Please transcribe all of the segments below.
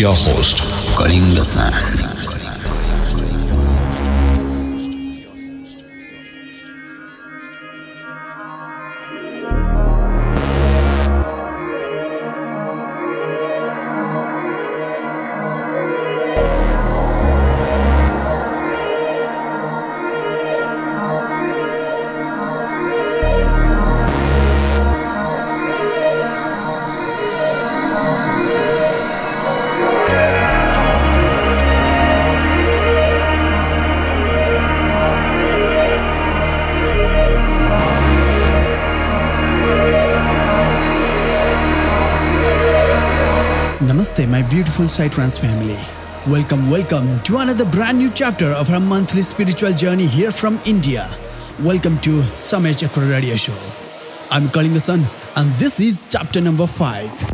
Your host Kalinga Sun. Beautiful Psytrance family. Welcome, welcome to another brand new chapter of our monthly spiritual journey here from India. Welcome to Samay Chakra Radio Show. I'm Kalinga Sun, and this is chapter number 5.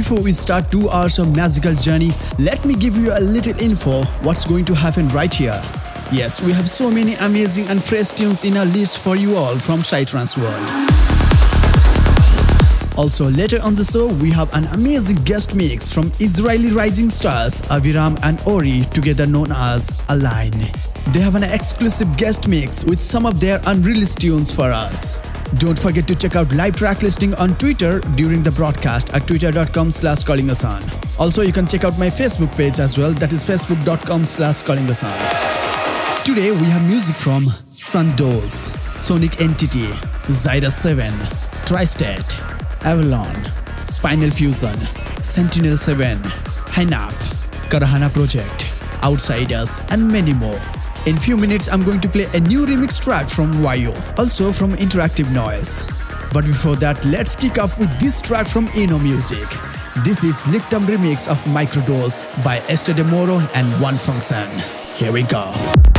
Before we start 2 hours of magical journey, let me give you a little info what's going to happen right here. Yes, we have so many amazing and fresh tunes in our list for you all from Psytrance World. Also, later on the show, we have an amazing guest mix from Israeli rising stars Aviram and Ori, together known as Align. They have an exclusive guest mix with some of their unreleased tunes for us. Don't forget to check out live track listing on Twitter during the broadcast at twitter.com slash kalingasun. Also, you can check out my Facebook page as well, that is facebook.com slash kalingasun. Today we have music from Sundols, Sonic Entity, Zyra 7, Tristate, Avalon, Spinal Fusion, Sentinel 7, Hynap, Karahana Project, Outsiders, and many more. In few minutes, I'm going to play a new remix track from Vayo, also from Interactive Noise. But before that, let's kick off with this track from Eno Music. This is Lictum remix of Microdose by Esther De Moro and One Function. Here we go.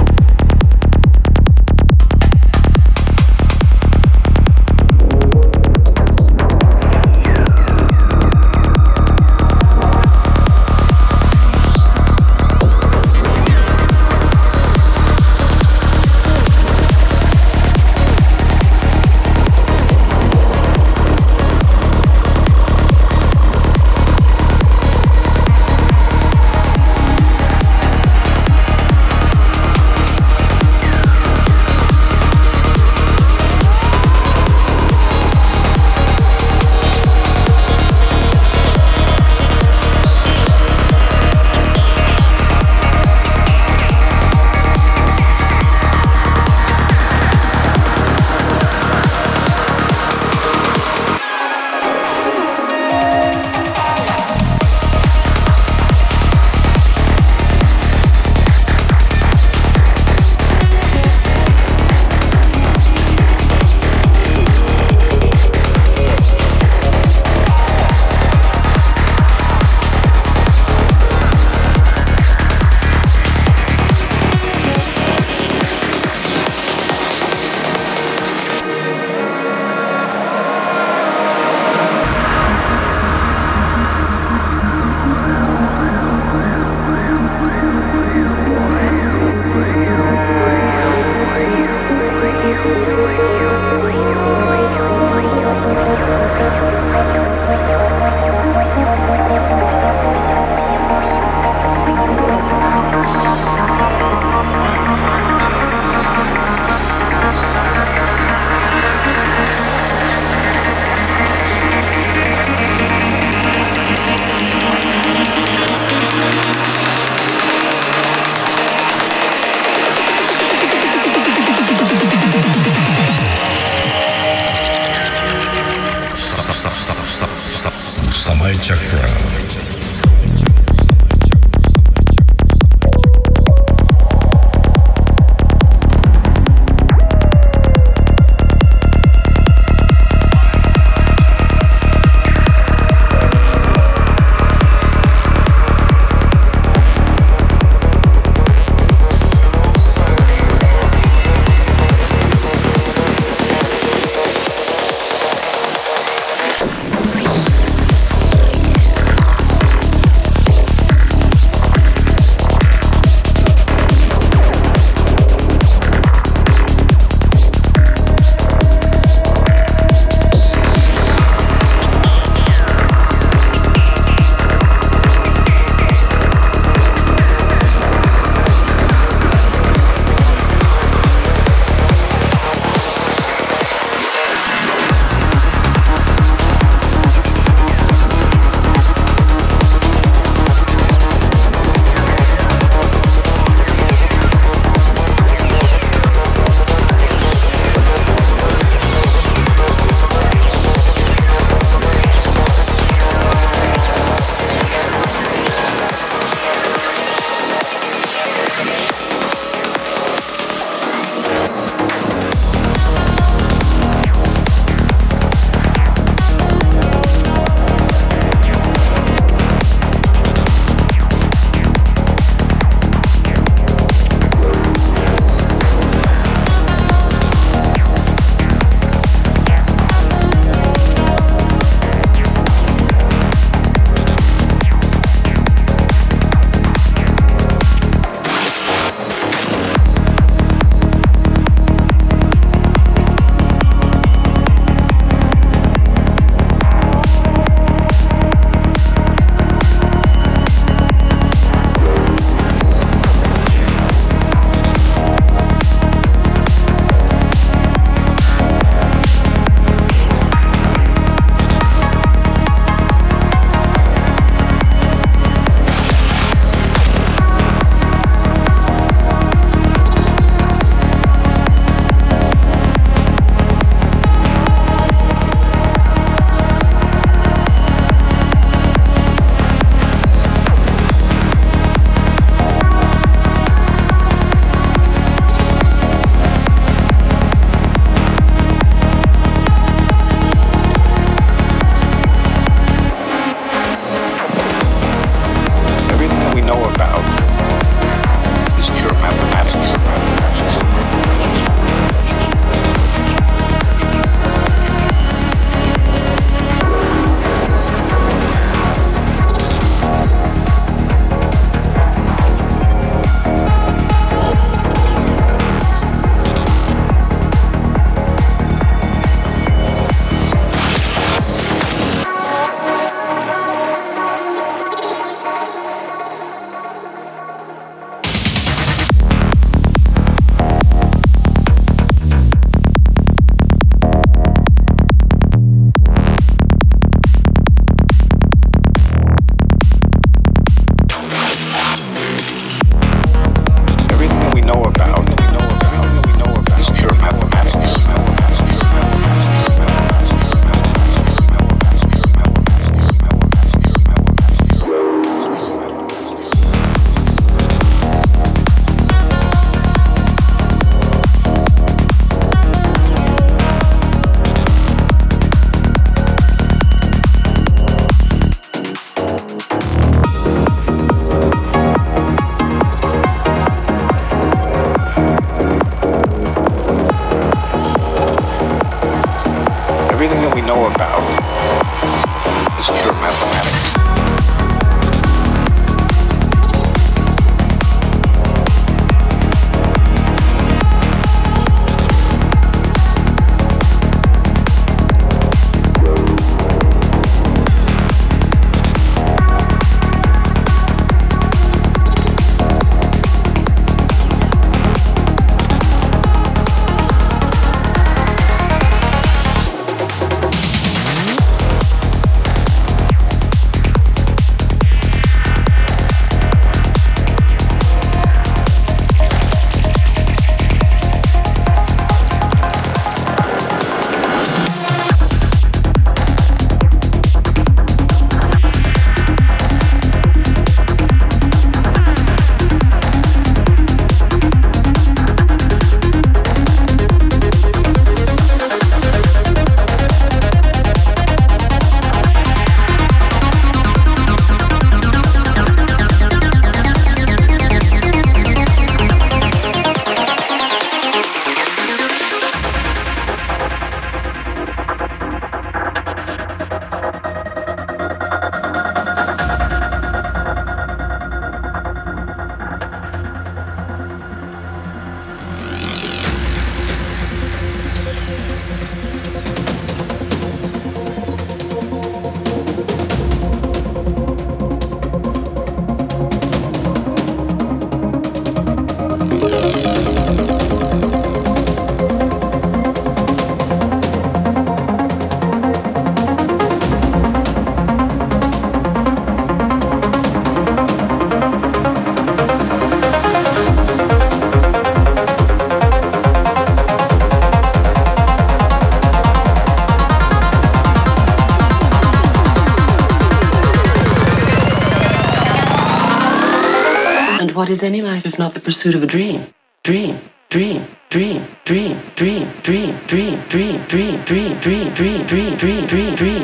Is any life if not the pursuit of a dream? Dream, dream, dream, dream, dream, dream, dream, dream, dream, dream, dream, dream, dream, dream, dream, dream, dream,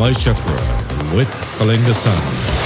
Samay Chakra with Kalinga Sun.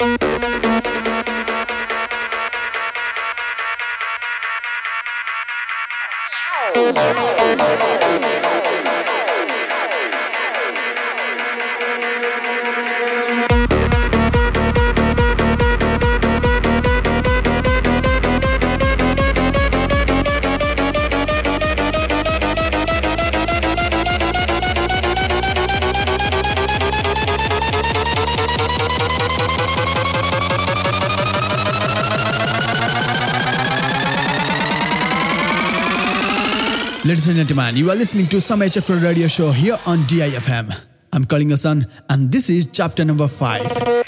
Ladies gentlemen, you are listening to Samay Chakra Radio Show here on DIFM. I'm Kalinga Sun, and this is chapter number 5.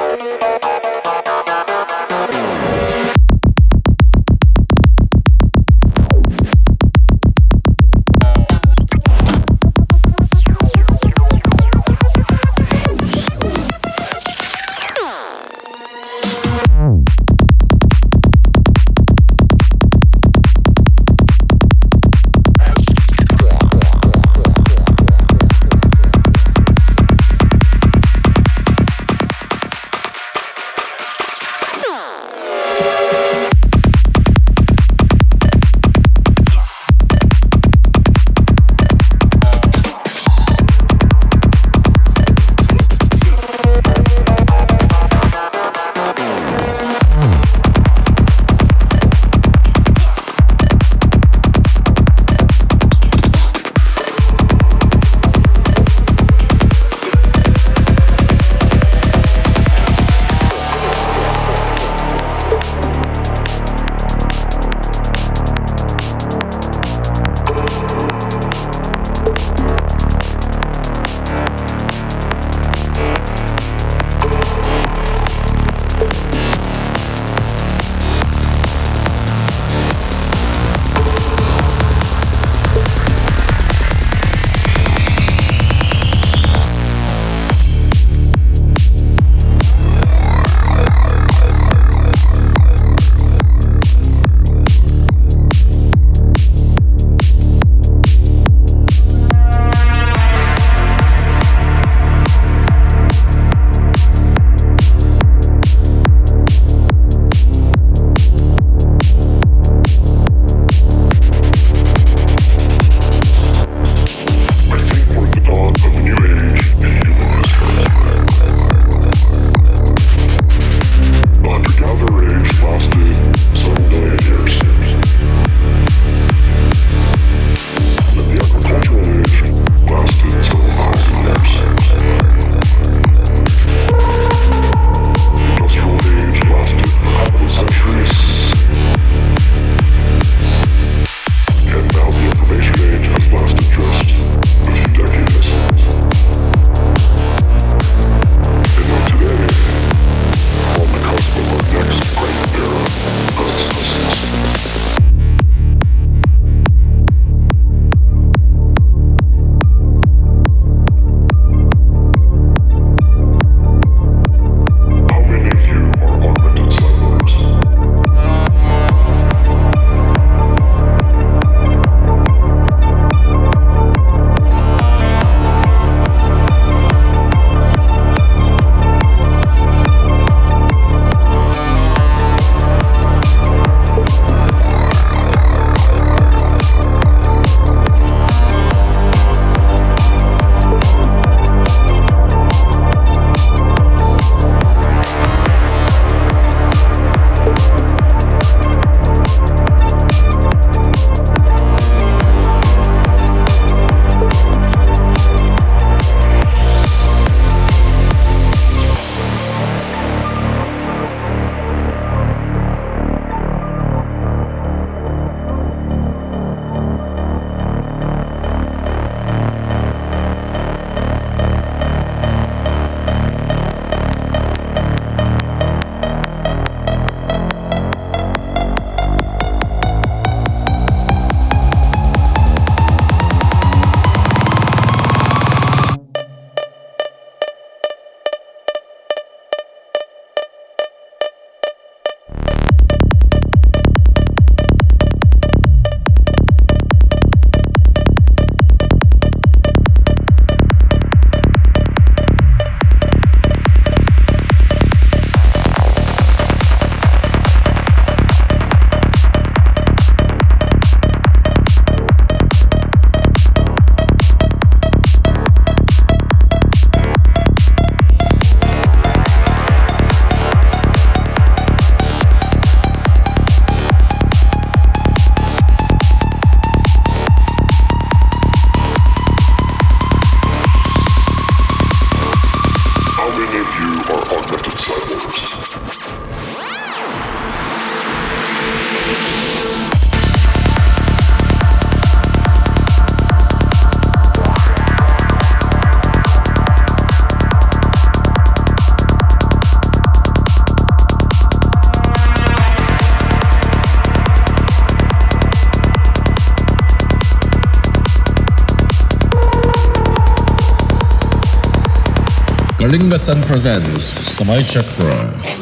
Sun presents Samay Chakra.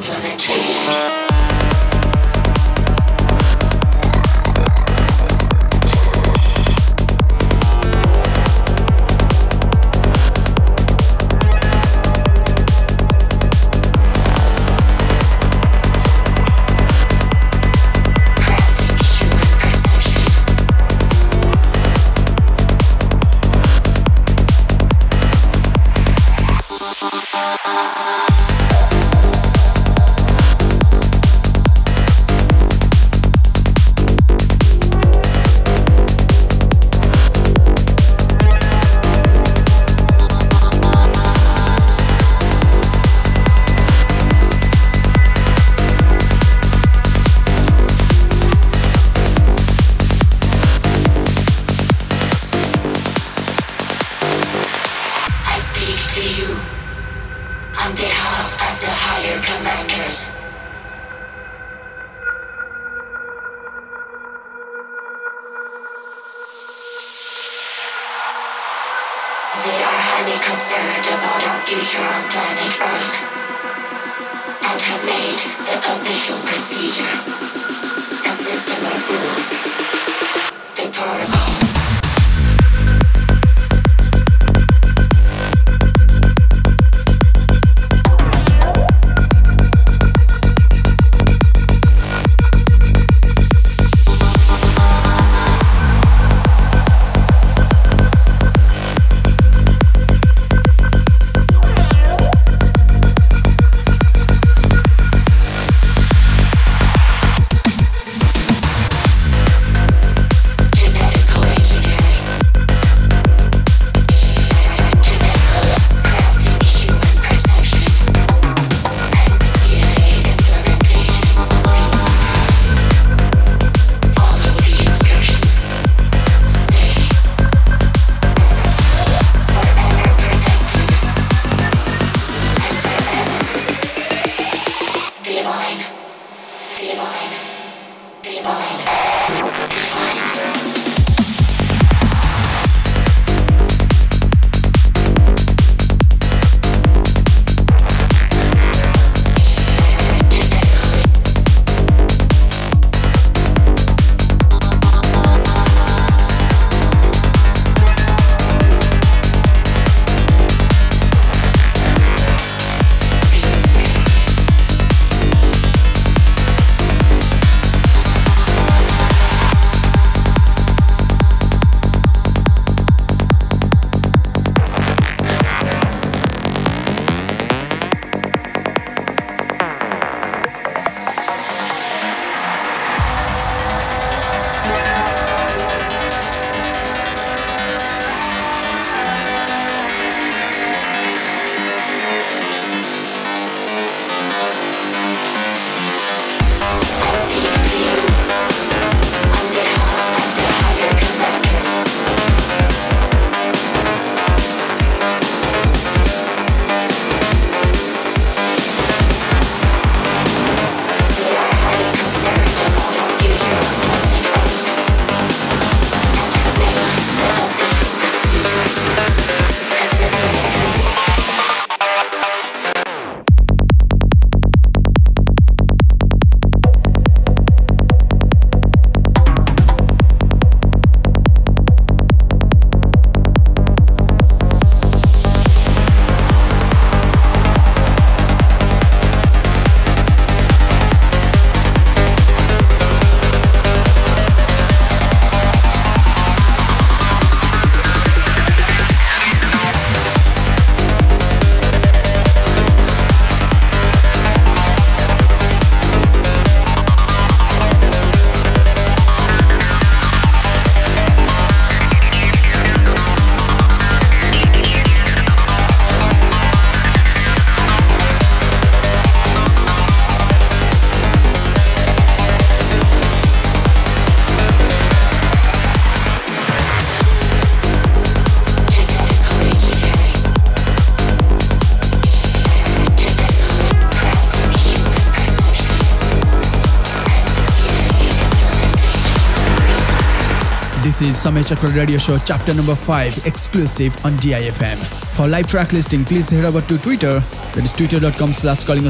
Samay Chakra Radio Show, chapter number 5, exclusive on DIFM. For live track listing, please head over to Twitter, that is twitter.com slash calling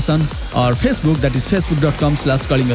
or Facebook, that is facebook.com slash calling.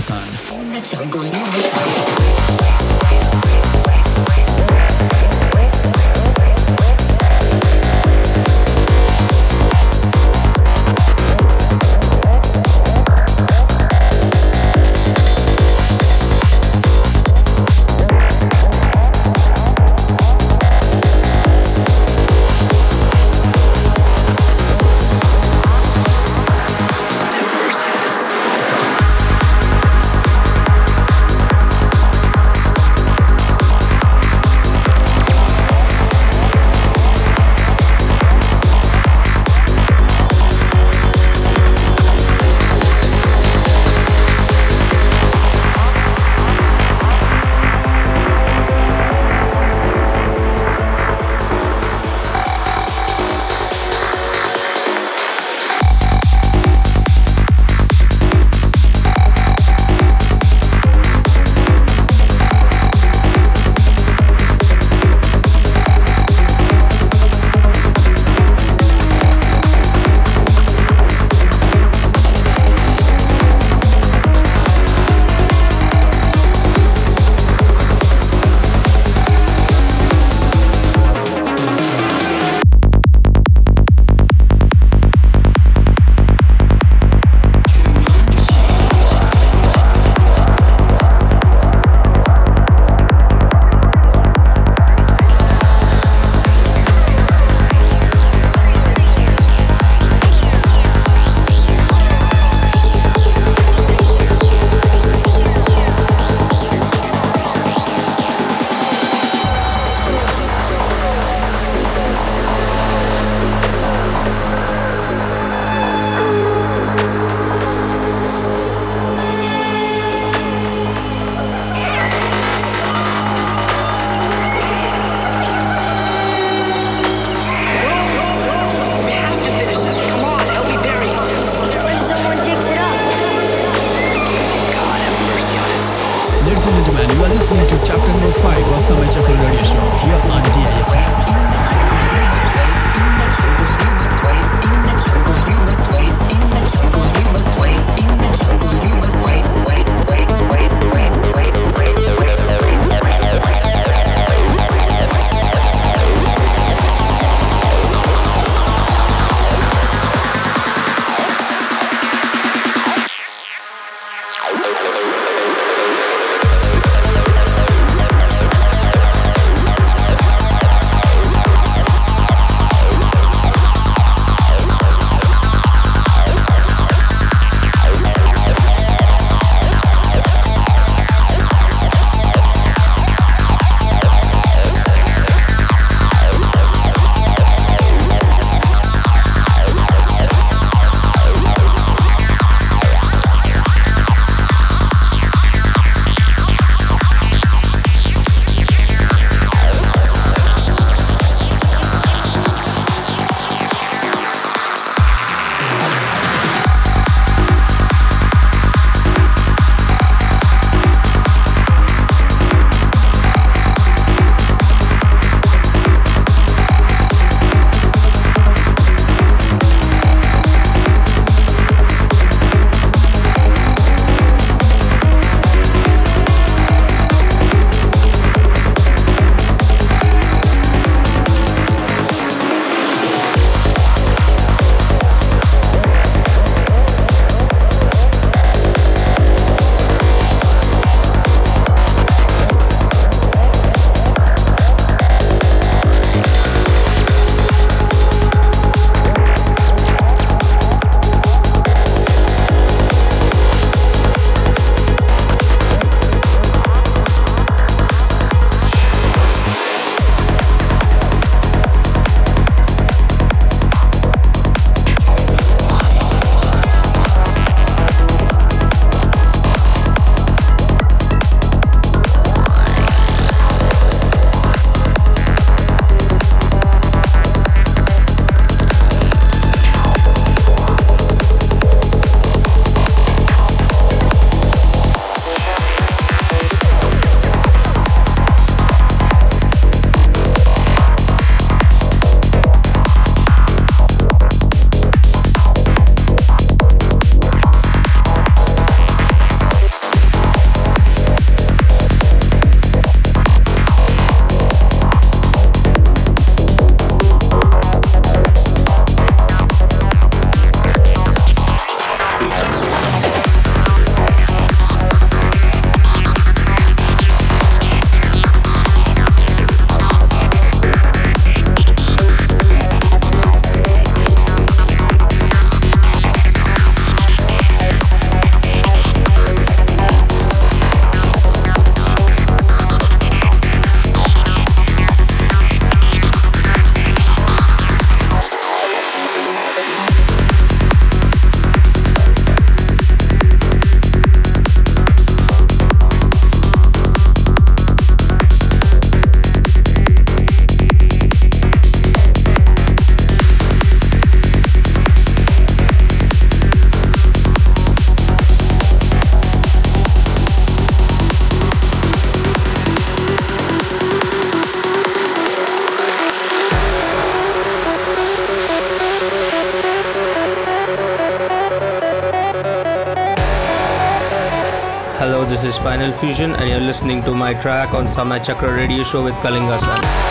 Fusion, and you're listening to my track on Samay Chakra Radio Show with Kalinga Sun.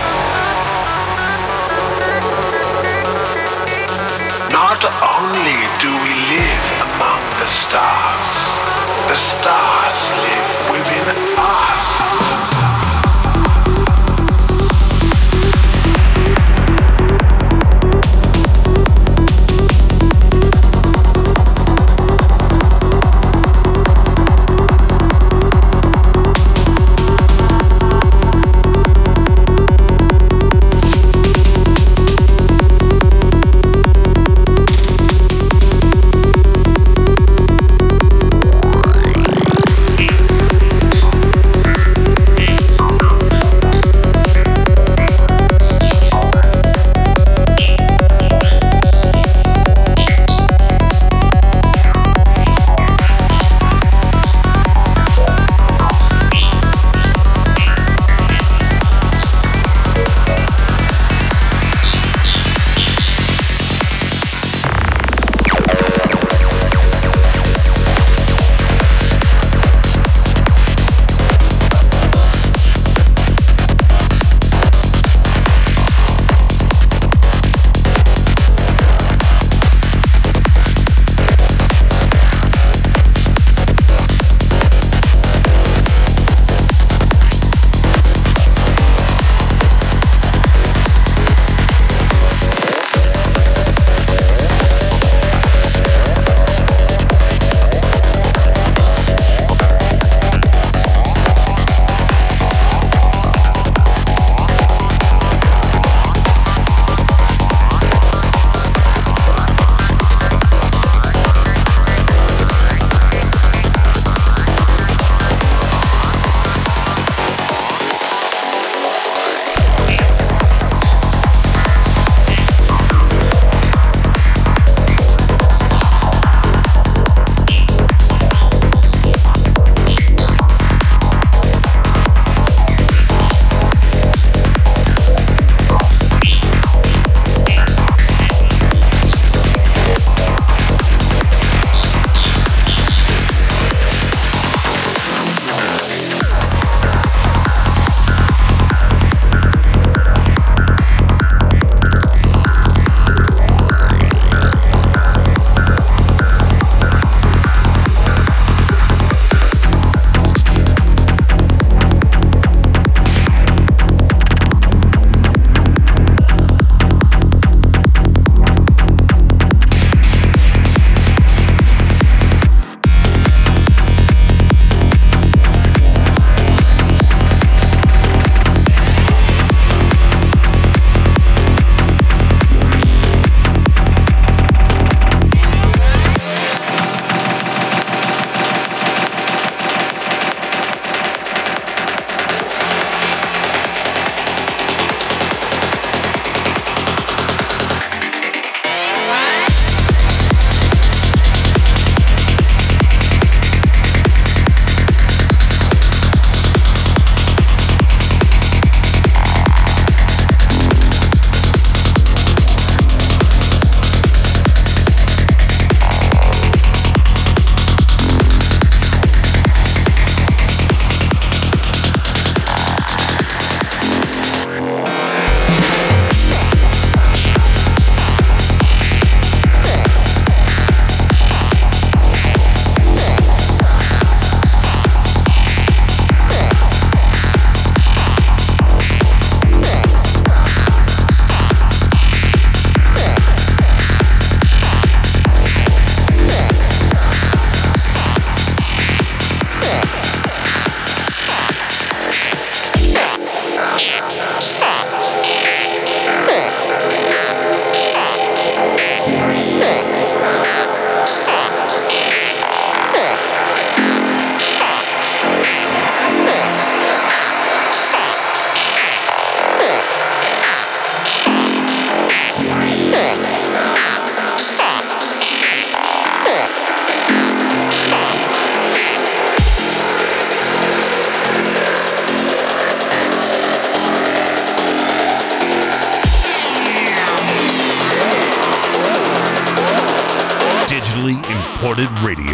Digitally radio.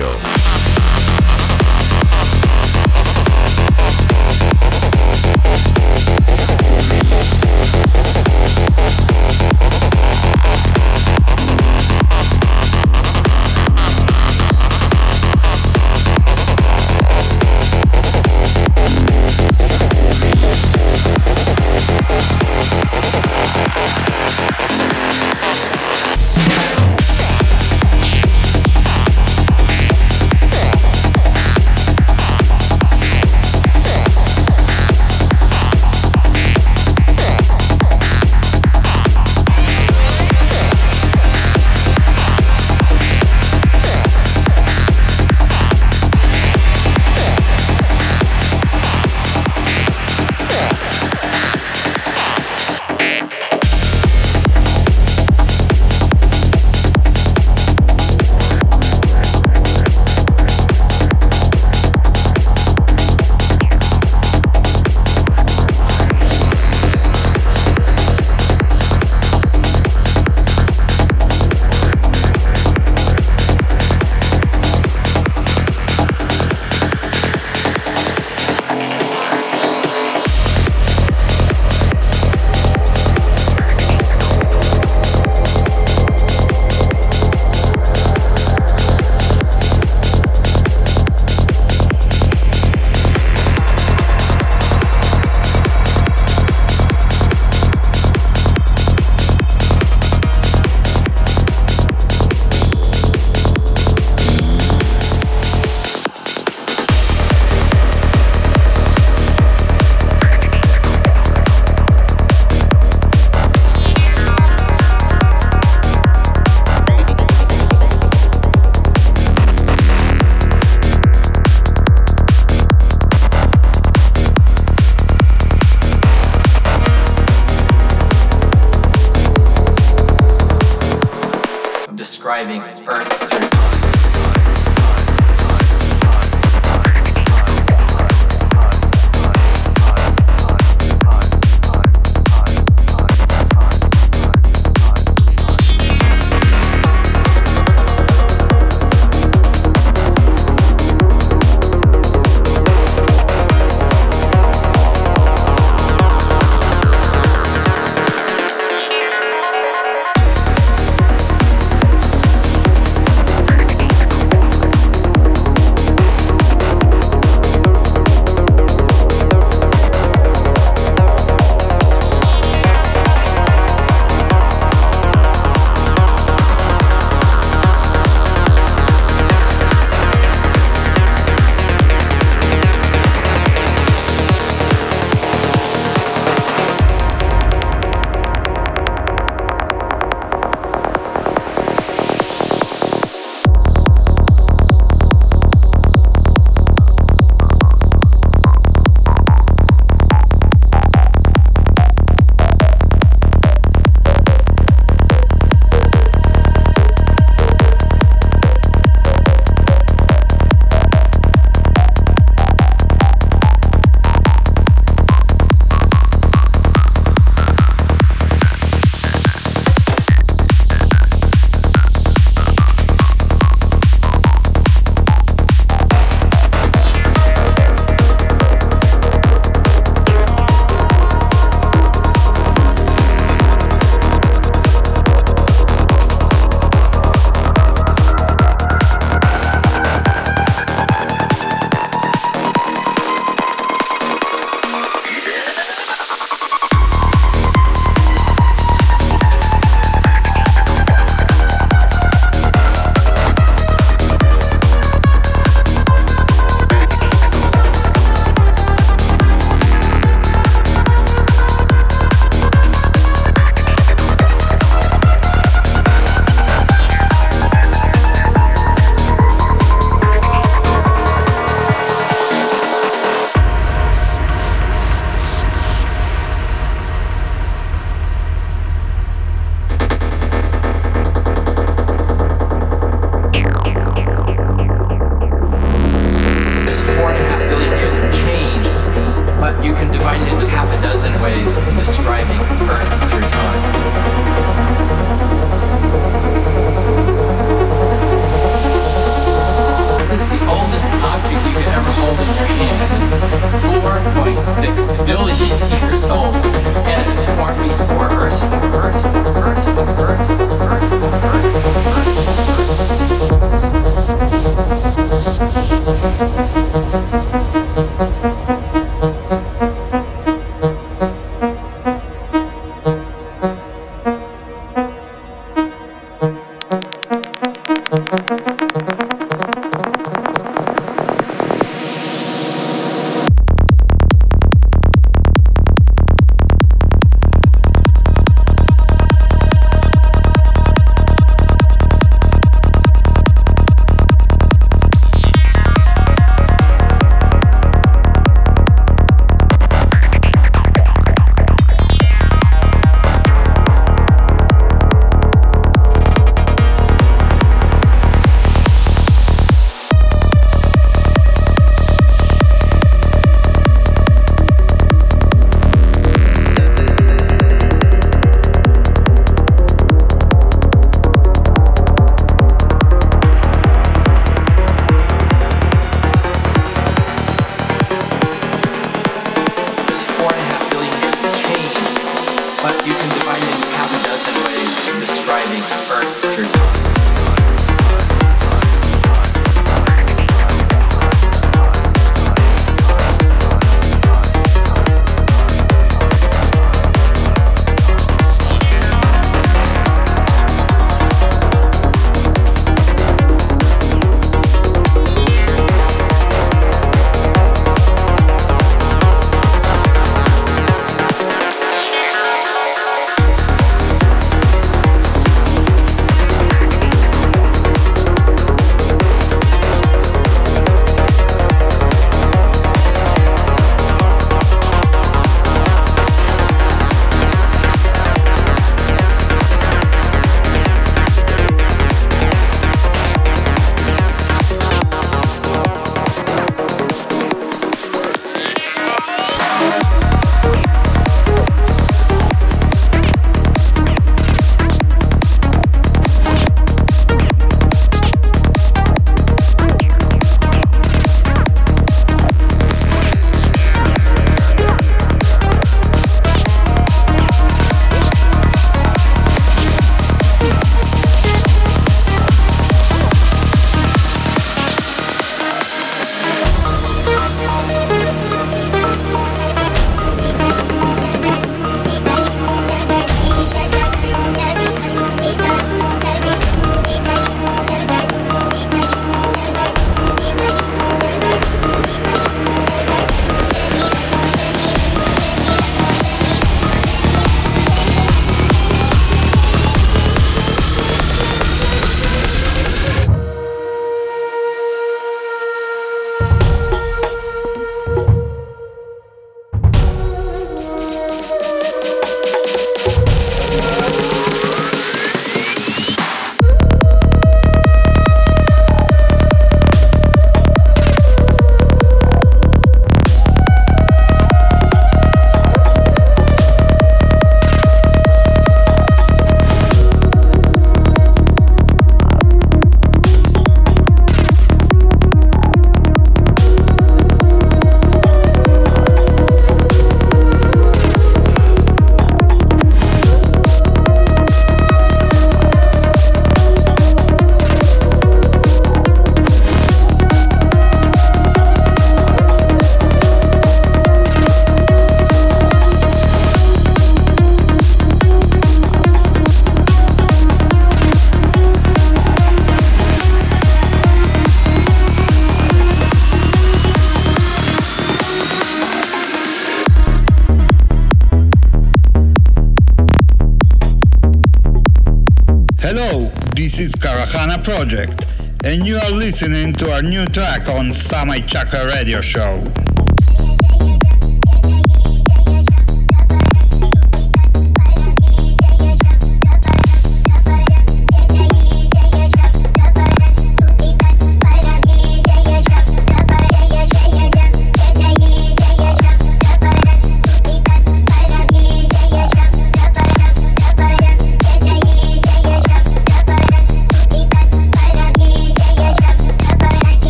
Project, and you are listening to our new track on Samay Chakra Radio Show.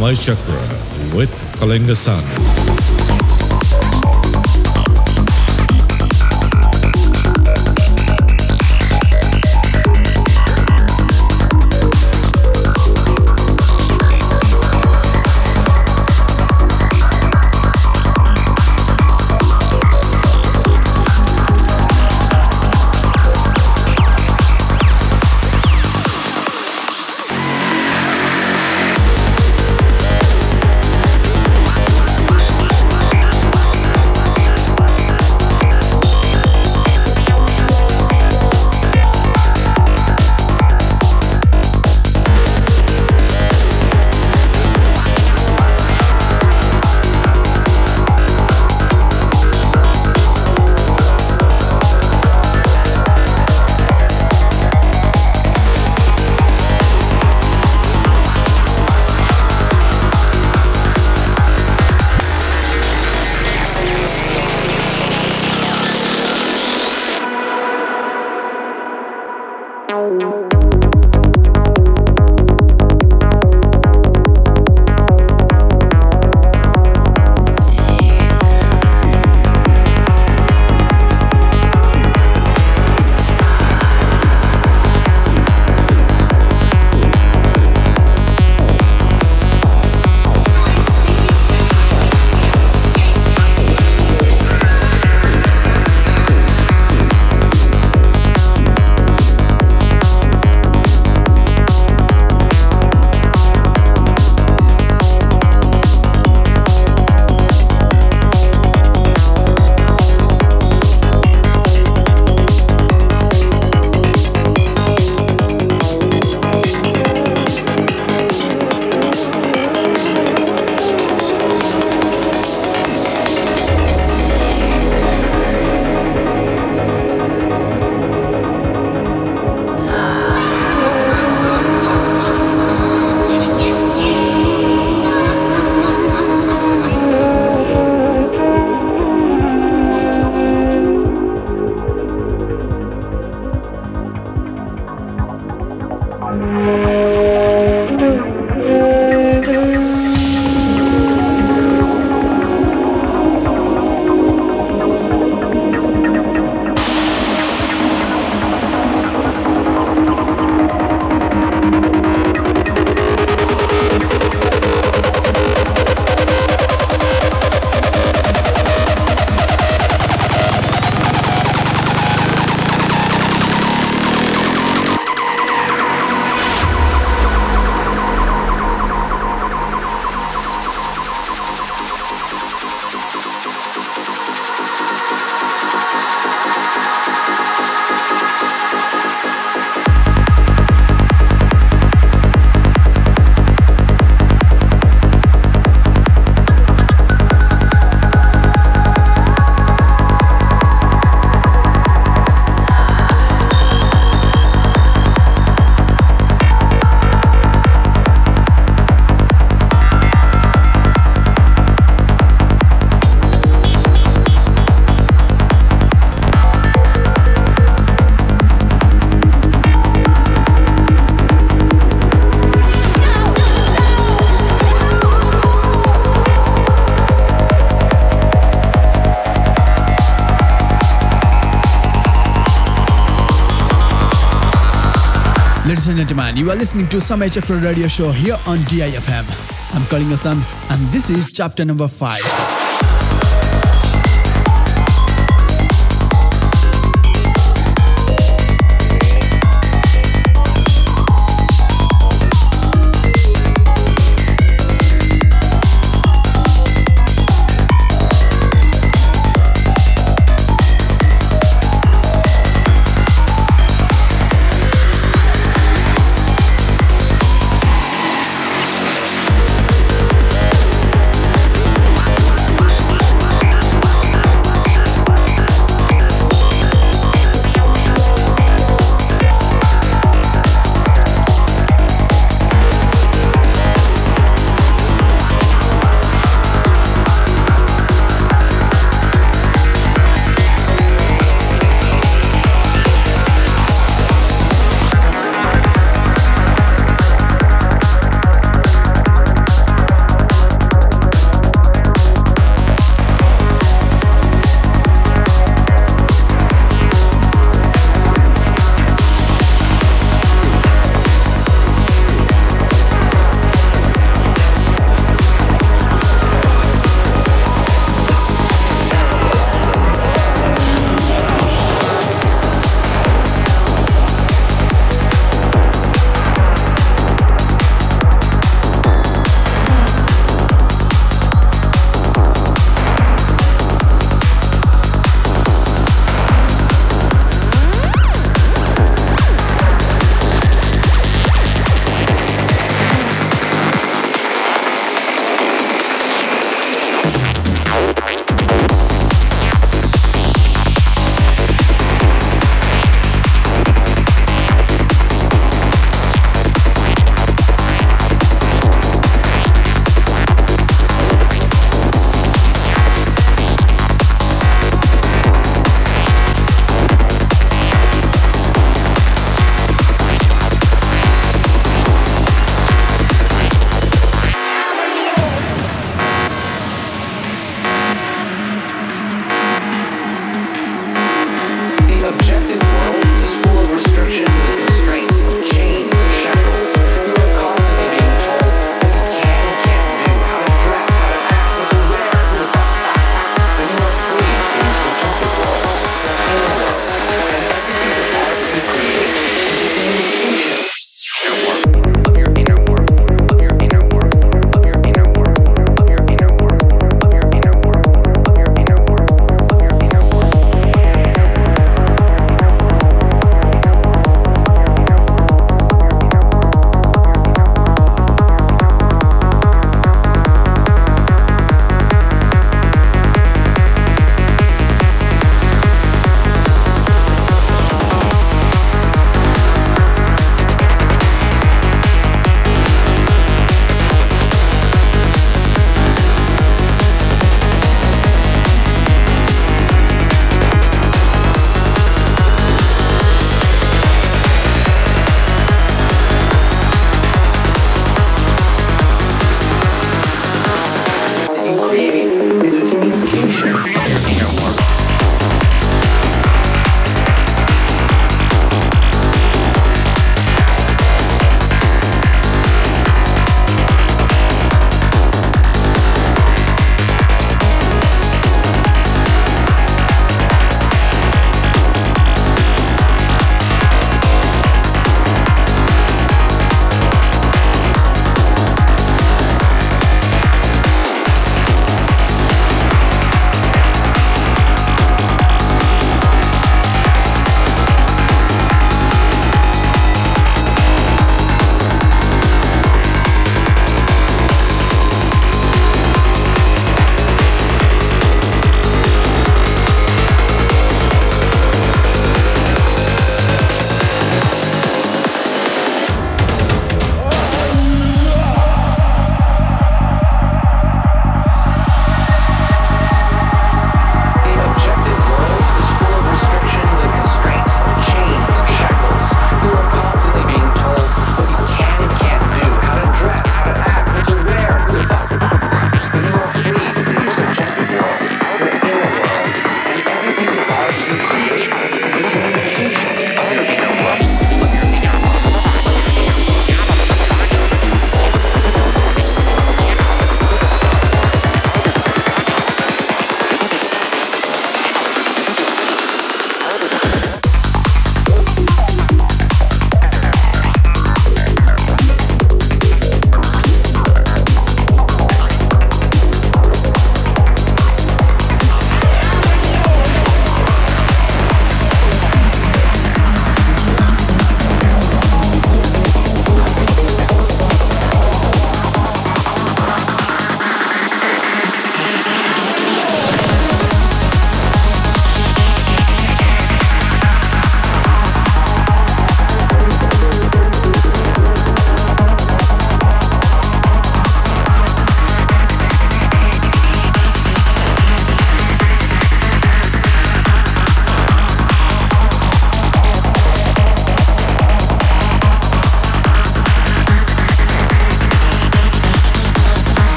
Samay Chakra with Kalinga Sun. gentlemen, listening to Samay Chakra Radio Show here on DIFM. I'm Kalinga Sun, and this is chapter number 5.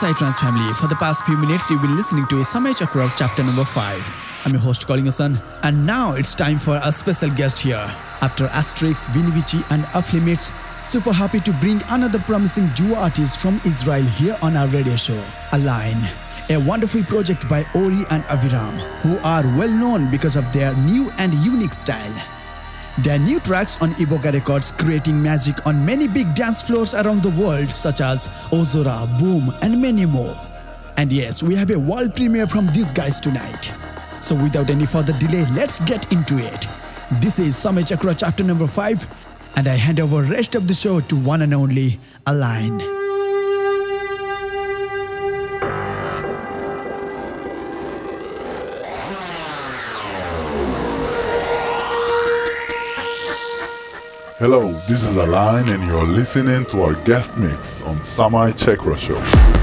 Dear Trance family, for the past few minutes you've been listening to Samay Chakra chapter number 5. I'm your host Kalinga Sun, and now it's time for a special guest here. After Astrix, Vinivici and Afflimates, super happy to bring another promising duo artist from Israel here on our radio show, Align. A wonderful project by Ori and Aviram, who are well known because of their new and unique style. Their new tracks on Iboga Records creating magic on many big dance floors around the world such as Ozora, Boom and many more. And yes, we have a world premiere from these guys tonight. So without any further delay, let's get into it. This is Samay Chakra chapter number 5 and I hand over rest of the show to one and only Align. Hello, this is Align, and you're listening to our guest mix on Samay Chakra Show.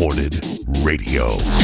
Imported radio.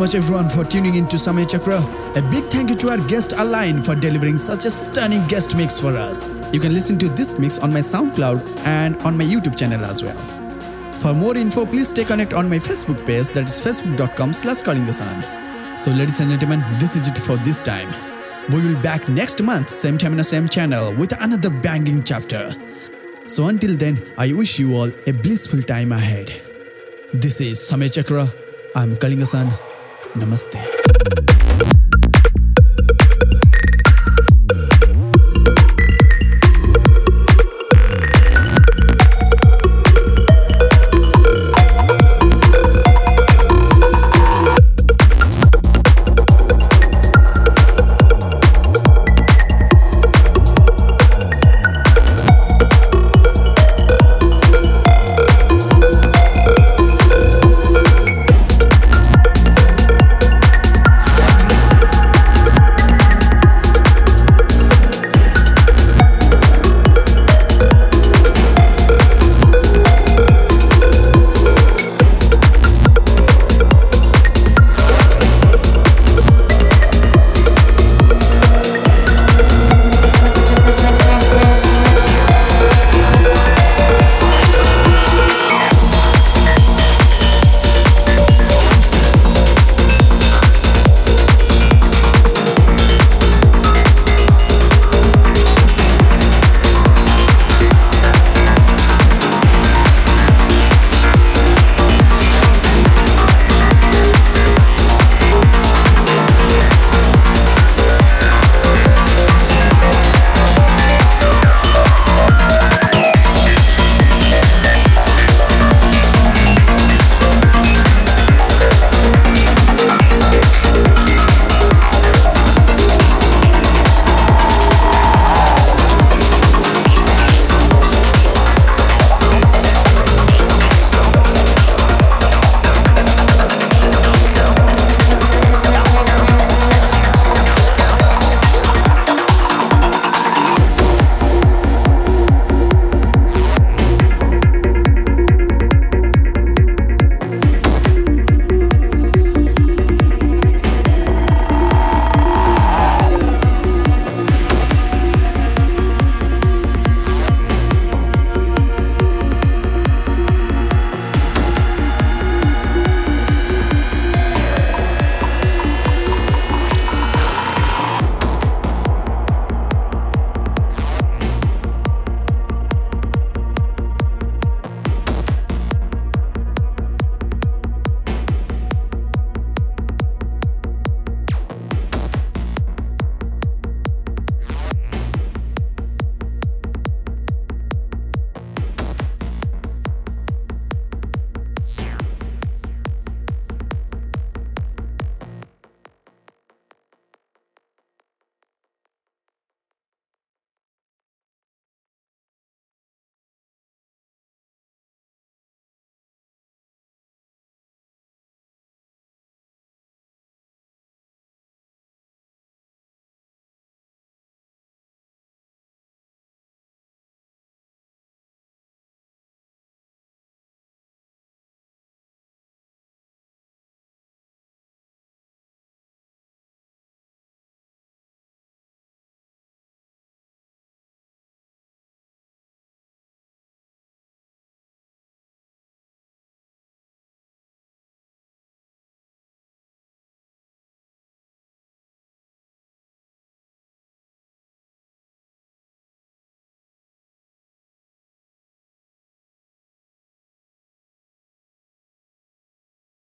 Much, everyone, for tuning in to Samay Chakra. A big thank you to our guest Align for delivering such a stunning guest mix for us. You can listen to this mix on my SoundCloud and on my YouTube channel as well. For more info, please stay connected on my Facebook page that is facebook.com slash kalingasun. So ladies and gentlemen, this is it for this time. We will be back next month, same time the same channel with another banging chapter. So until then, I wish you all a blissful time ahead. This is Samay Chakra. I'm Kalinga Sun. Namaste.